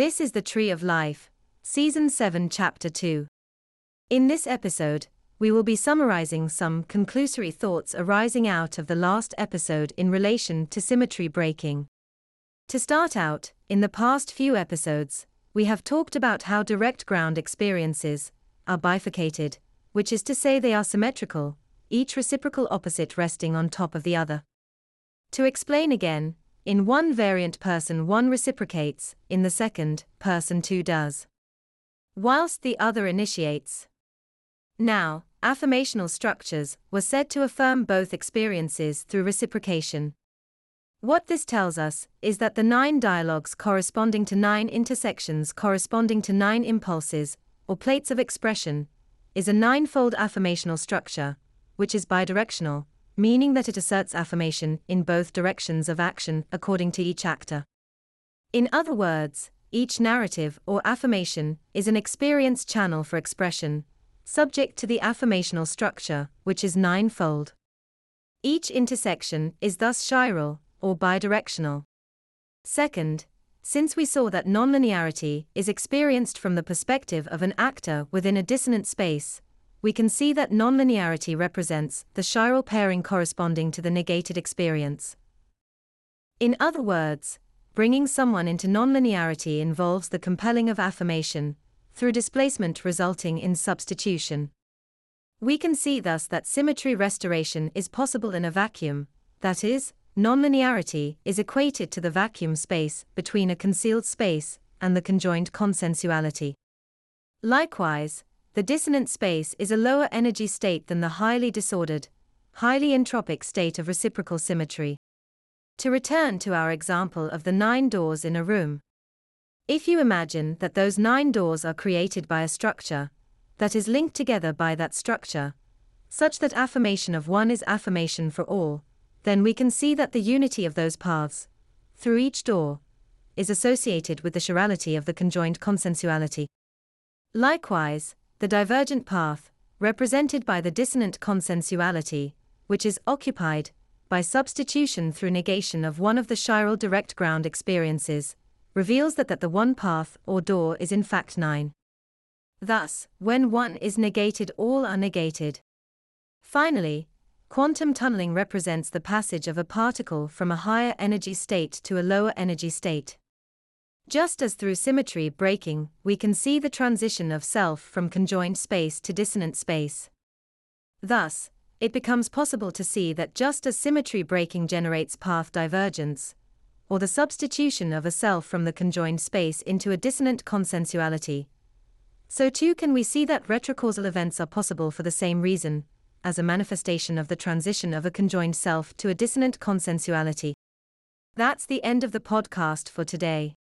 This is the Tree of Life, Season 7, Chapter 2. In this episode, we will be summarizing some conclusory thoughts arising out of the last episode in relation to symmetry breaking. To start out, in the past few episodes, we have talked about how direct ground experiences are bifurcated, which is to say they are symmetrical, each reciprocal opposite resting on top of the other. To explain again, in one variant person one reciprocates, in the second person two does. Whilst the other initiates. Now, affirmational structures were said to affirm both experiences through reciprocation. What this tells us is that the nine dialogues corresponding to nine intersections corresponding to nine impulses, or plates of expression, is a ninefold affirmational structure, which is bidirectional, meaning that it asserts affirmation in both directions of action according to each actor. In other words, each narrative or affirmation is an experience channel for expression, subject to the affirmational structure, which is ninefold. Each intersection is thus chiral, or bidirectional. Second, since we saw that nonlinearity is experienced from the perspective of an actor within a dissonant space, we can see that nonlinearity represents the chiral pairing corresponding to the negated experience. In other words, bringing someone into nonlinearity involves the compelling of affirmation, through displacement resulting in substitution. We can see thus that symmetry restoration is possible in a vacuum, that is, nonlinearity is equated to the vacuum space between a concealed space and the conjoined consensuality. Likewise, the dissonant space is a lower energy state than the highly disordered, highly entropic state of reciprocal symmetry. To return to our example of the nine doors in a room. If you imagine that those nine doors are created by a structure that is linked together by that structure, such that affirmation of one is affirmation for all, then we can see that the unity of those paths, through each door, is associated with the chirality of the conjoined consensuality. Likewise, the divergent path, represented by the dissonant consensuality, which is occupied by substitution through negation of one of the chiral direct ground experiences, reveals that, that the one path or door is in fact nine. Thus, when one is negated, all are negated. Finally, quantum tunneling represents the passage of a particle from a higher energy state to a lower energy state. Just as through symmetry breaking, we can see the transition of self from conjoined space to dissonant space. Thus, it becomes possible to see that just as symmetry breaking generates path divergence, or the substitution of a self from the conjoined space into a dissonant consensuality, so too can we see that retrocausal events are possible for the same reason, as a manifestation of the transition of a conjoined self to a dissonant consensuality. That's the end of the podcast for today.